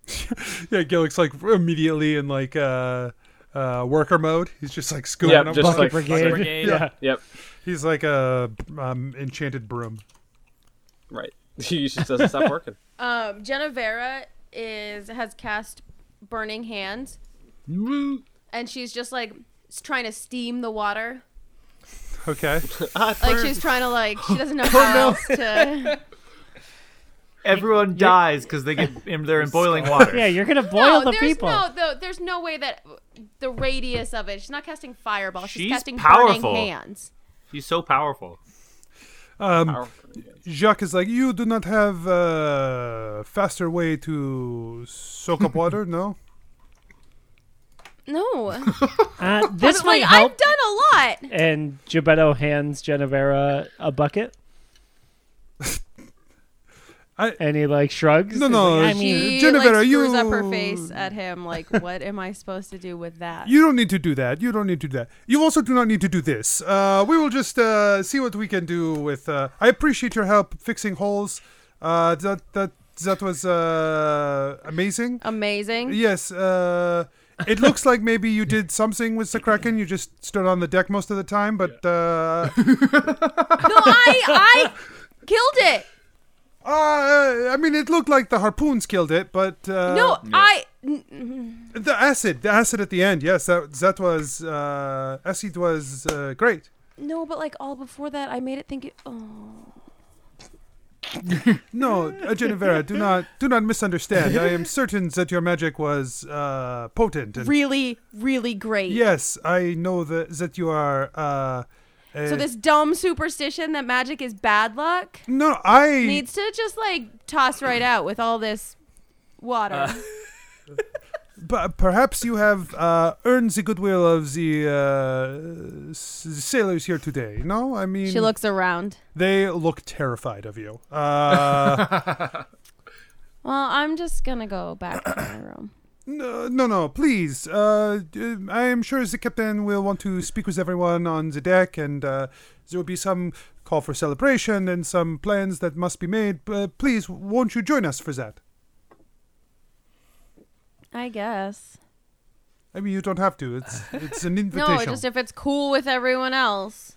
(laughs) Yeah, Gillick's like immediately in like uh, uh, worker mode. He's just like scooping Yep, up just buckets. like Brigade. Brigade. (laughs) Yeah. Yep. He's like a um, enchanted broom. Right. (laughs) he just doesn't stop working. (laughs) Um, Genevera is has cast burning hands, and she's just like trying to steam the water. Okay. Like she's trying to like she doesn't know (gasps) how else to. Everyone dies because they get in, they're in (laughs) boiling water. Yeah, you're gonna boil no, the there's people. no the, there's no way that the radius of it. She's not casting fireball. She's, She's casting powerful. burning hands. She's so powerful. Um, Powerful. Jacques is like, you do not have a faster way to soak up water, no? No, (laughs) Uh, (laughs) this like might I've done a lot. And Gebetto hands Genevera a bucket. I- and he like shrugs. No, He's no, like, I mean, She Genevera, like screws you- up her face at him. Like, (laughs) what am I supposed to do with that? You don't need to do that. You don't need to do that. You also do not need to do this. Uh, we will just uh, see what we can do with. Uh, I appreciate your help fixing holes. Uh, that that that was uh, amazing. Amazing. Yes. Uh, it looks like maybe you did something with the kraken. You just stood on the deck most of the time, but uh, (laughs) No, I I killed it. Uh, I mean, it looked like the harpoons killed it. But uh, No, I. the acid, the acid at the end. Yes, that that was uh, acid was uh, great. No, but like all before that, I made it think. It, oh. (laughs) No, uh, Genevera, do not do not misunderstand. I am certain that your magic was uh, potent. And Really, really great. yes, I know that that you are. Uh, uh, So this dumb superstition that magic is bad luck no, I needs to just like toss right out with all this water. (laughs) But perhaps you have uh, earned the goodwill of the uh, s- sailors here today. No, I mean she looks around. they look terrified of you. (laughs) Uh, (laughs) Well, I'm just gonna go back to my room. No, no, no, please. Uh, uh, I am sure the captain will want to speak with everyone on the deck, and uh, there will be some call for celebration and some plans that must be made. Uh, please, won't you join us for that? I guess. I mean, you don't have to. It's it's an (laughs) invitation. No, just if it's cool with everyone else.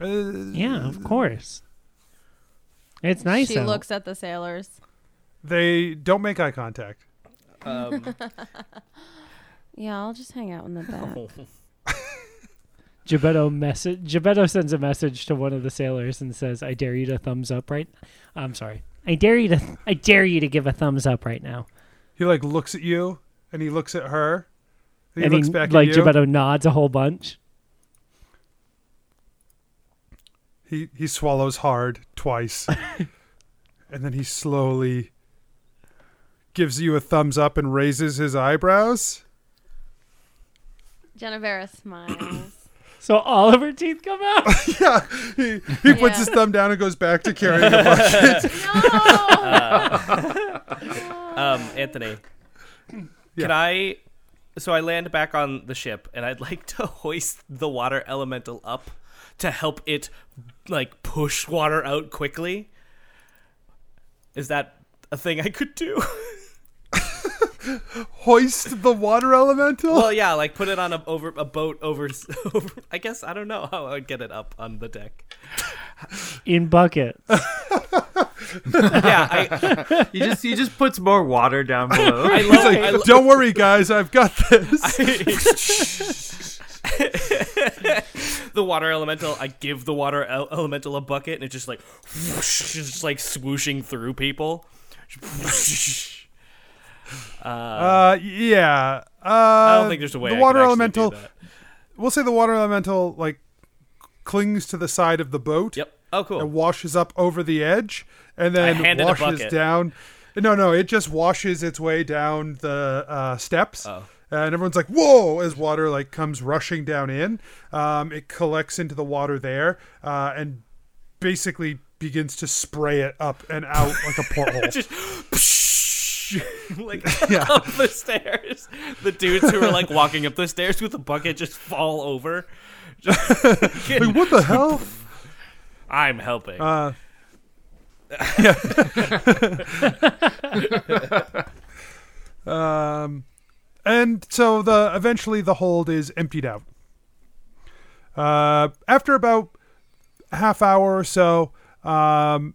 Uh, yeah, of course. It's nice. she out. looks at the sailors. They don't make eye contact. Um, (laughs) Yeah, I'll just hang out in the back. (laughs) Gebetto message. Gebetto sends a message to one of the sailors and says, "I dare you to thumbs up right." I'm sorry. I dare you to. I dare you to give a thumbs up right now. He like looks at you and he looks at her. And he and looks he, back like at you. Gebetto nods a whole bunch. He he swallows hard twice. (laughs) and then he slowly gives you a thumbs up and raises his eyebrows. Genevera smiles. (coughs) So all of her teeth come out. (laughs) yeah. He, he puts his thumb down and goes back to (laughs) carrying the bucket. (laughs) no! um, Anthony, Yeah. can I? So I land back on the ship, and I'd like to hoist the water elemental up to help it, like push water out quickly. Is that a thing I could do? Hoist the water elemental? well, yeah, like put it on a over a boat over. (laughs) over I guess I don't know how I would get it up on the deck. in bucket. (laughs) Yeah, I, He just he just puts more water down below. I He's love. like, I lo- don't worry, guys, I've got this. (laughs) the water elemental. I give the water el- elemental a bucket, and it just like, whoosh, just like swooshing through people. Uh, yeah. Uh, I don't think there's a way. The I water elemental. We'll say the water elemental like clings to the side of the boat. Yep. Oh, cool. and washes up over the edge and then washes down. No, no, it just washes its way down the uh, steps Oh. and everyone's like, "Whoa!" As water like comes rushing down in, um, it collects into the water there, uh, and basically begins to spray it up and out like a (laughs) porthole. (laughs) like (laughs) Yeah. up the stairs. The dudes who are like walking up the stairs with a bucket just fall over. Just (laughs) like, what the hell? I'm helping. Uh, yeah. um, and so the eventually the hold is emptied out. Uh, after about half hour or so, um,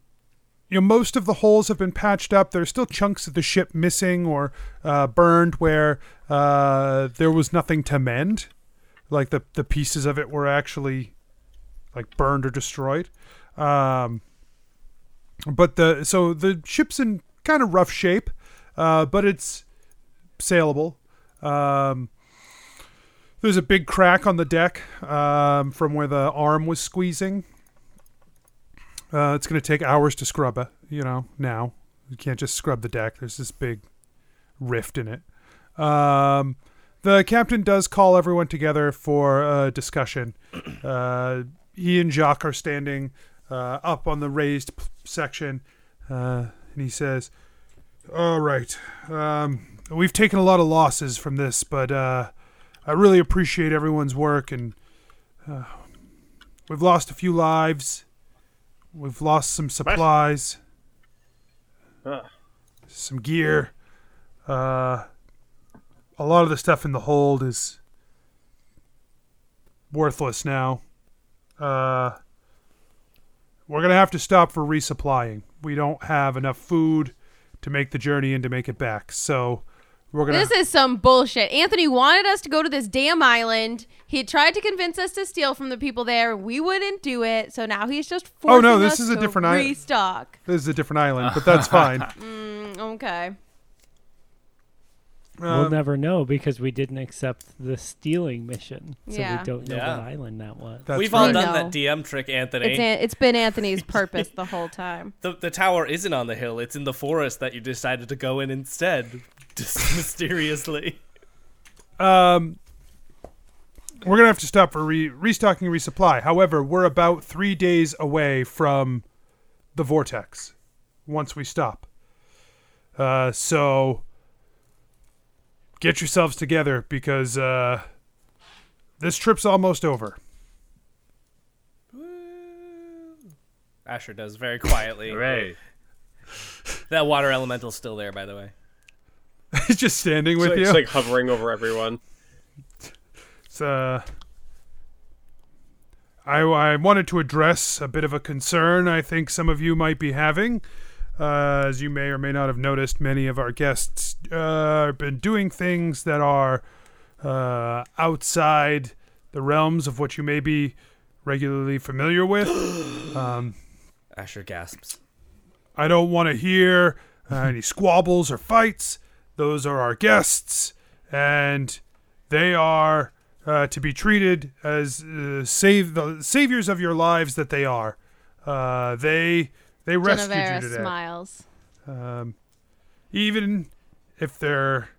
you know, most of the holes have been patched up. There's still chunks of the ship missing or uh, burned where uh, there was nothing to mend. Like the the pieces of it were actually like burned or destroyed. Um, but the so the ship's in kind of rough shape, uh, but it's sailable. Um, there's a big crack on the deck um, from where the arm was squeezing. Uh, it's going to take hours to scrub it. You know, now you can't just scrub the deck. There's this big rift in it. Um, the captain does call everyone together for a discussion. Uh, he and Jacques are standing uh, up on the raised p- section, uh, and he says, "All right, um, we've taken a lot of losses from this, but uh, I really appreciate everyone's work, and uh, we've lost a few lives. We've lost some supplies, some gear. Uh, a lot of the stuff in the hold is worthless now. Uh, we're gonna have to stop for resupplying. We don't have enough food to make the journey and to make it back. So we're gonna. This is some bullshit. Anthony wanted us to go to this damn island. He tried to convince us to steal from the people there. We wouldn't do it. So now he's just Oh, forcing no, this us is a to different island. restock. this is a different island, but that's fine. (laughs) Mm, okay. we'll Um, never know because we didn't accept the stealing mission, so Yeah. we don't know Yeah. what island that was. that's We've right. all done that DM trick, Anthony. It's an, it's been Anthony's (laughs) purpose the whole time. the the tower isn't on the hill; it's in the forest that you decided to go in instead, just (laughs) mysteriously. Um, we're gonna have to stop for re- restocking resupply. However, we're about three days away from the vortex. Once we stop, uh, so get yourselves together because uh, this trip's almost over. Asher does very quietly. Hooray. That water elemental's still there, by the way. He's (laughs) just standing with It's like, you. it's like hovering over everyone. It's, uh, I, I wanted to address a bit of a concern I think some of you might be having. Uh, as you may or may not have noticed, many of our guests uh, have been doing things that are uh, outside the realms of what you may be regularly familiar with. (gasps) um, Asher gasps. I don't want to hear uh, any squabbles or fights. Those are our guests, and they are uh, to be treated as uh, save the saviors of your lives that they are. Uh, they they rescued you today. smiles. Um, even if they're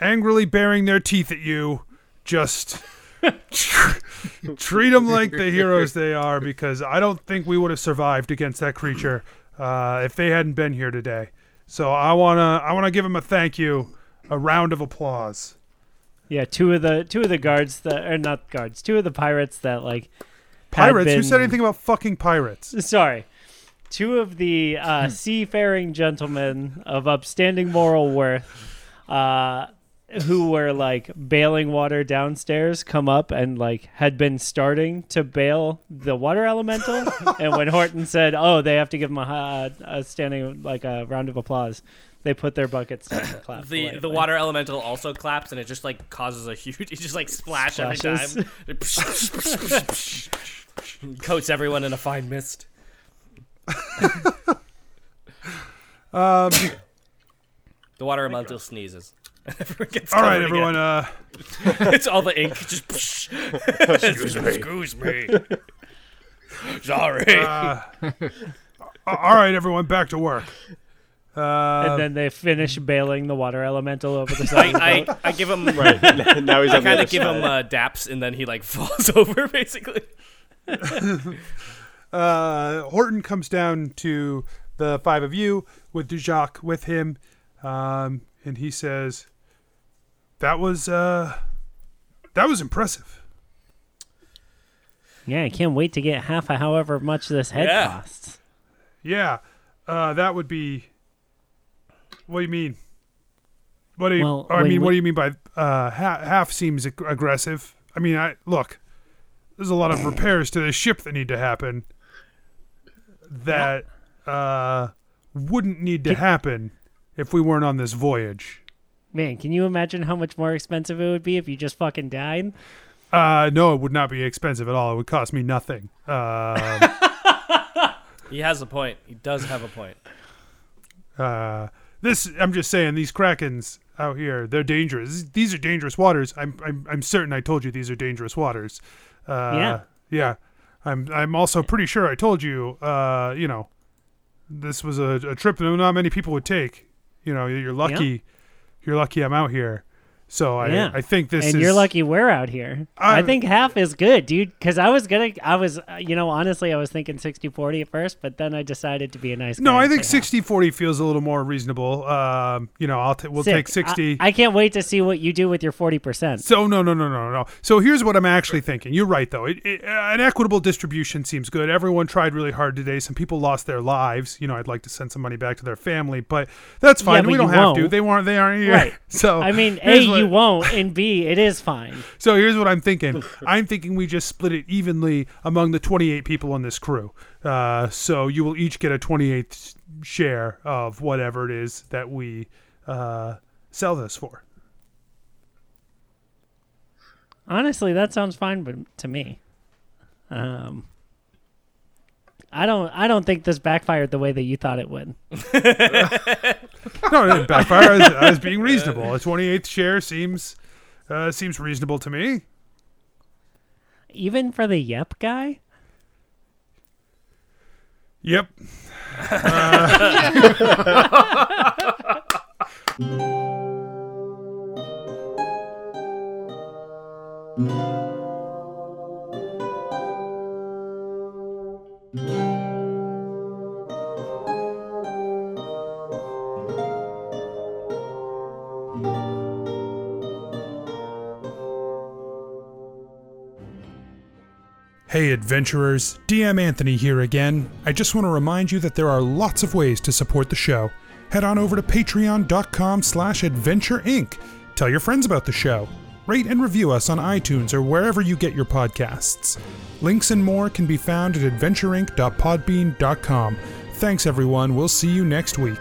angrily baring their teeth at you, just (laughs) treat them like the heroes they are because I don't think we would have survived against that creature uh, if they hadn't been here today. So I wanna I wanna give them a thank you, a round of applause. Yeah, two of the two of the guards that are not guards, two of the pirates that like Pirates? Who said anything about fucking pirates? (laughs) Sorry. Two of the uh, (laughs) seafaring gentlemen of upstanding moral worth uh, who were like bailing water downstairs come up and like had been starting to bail the water elemental. (laughs) and when Horton said, oh, they have to give him a, a standing, like a round of applause, they put their buckets down and clapped. The the water elemental also claps, and it just like causes a huge. (laughs) It just like splash Splashes. every time. (laughs) Coats everyone in a fine mist. Um, The water elemental sneezes. (laughs) everyone gets all right, everyone. Uh, (laughs) it's all the ink. Just (laughs) excuse me. Excuse me. Sorry. uh, all right, everyone, back to work. Uh, and then they finish bailing the water elemental over the side. of the I, boat. I, I give him Right. now he's I on the kind of give him uh, daps, and then he like falls over basically. uh, Horton comes down to the five of you with Dujac with him, um, and he says, "That was uh, that was impressive." yeah, I can't wait to get half of however much this head Yeah. costs. Yeah, uh, that would be. What do you mean? What do you? Well, I when mean, what do you mean by uh, half? Half seems ag- aggressive. I mean, I look. There's a lot of repairs to the ship that need to happen. That uh, wouldn't need to happen if we weren't on this voyage. Man, can you imagine how much more expensive it would be if you just fucking died? Uh, no, it would not be expensive at all. It would cost me nothing. Um, (laughs) He has a point. He does have a point. uh, this, I'm just saying, these krakens out here, they're dangerous. These are dangerous waters. I'm, I'm, I'm certain I told you these are dangerous waters. Uh, Yeah. yeah. I'm, I'm also pretty sure I told you. Uh, you know, this was a, a trip that not many people would take. You know, you're lucky. You're lucky I'm out here. So I, Yeah. I think this and is. you're lucky we're out here. I, I'm- think half is good, dude. Because I was gonna, I was, uh, you know, honestly, I was thinking 60-40 at first, but then I decided to be a nice. No, I think say 60 40 feels a little more reasonable. Um, you know, I'll t- we'll Sick. take 60. I, I can't wait to see what you do with your forty percent. So no, no, no, no, no. So here's what I'm actually thinking. You're right, though. It, it, uh, an equitable distribution seems good. Everyone tried really hard today. Some people lost their lives. You know, I'd like to send some money back to their family, but that's fine. but we don't have to. won't. They weren't. They aren't here. Right. (laughs) So I mean, A, you won't, and B, it is fine. (laughs) So here's what I'm thinking. I'm thinking we just split it evenly among the 28 people on this crew. Uh, so you will each get a 28th share of whatever it is that we uh, sell this for. Honestly, that sounds fine, but to me, um, I don't, I don't think this backfired the way that you thought it would. (laughs) No, it didn't backfire. I was, I was being reasonable. A 28th share seems uh, seems reasonable to me. Even for the Yep guy. Yep. (laughs) (laughs) Hey adventurers, DM Anthony here again. I just want to remind you that there are lots of ways to support the show. Head on over to patreon.com slash adventure inc. Tell your friends about the show. Rate and review us on iTunes or wherever you get your podcasts. Links and more can be found at adventureinc.podbean.com. Thanks everyone, we'll see you next week.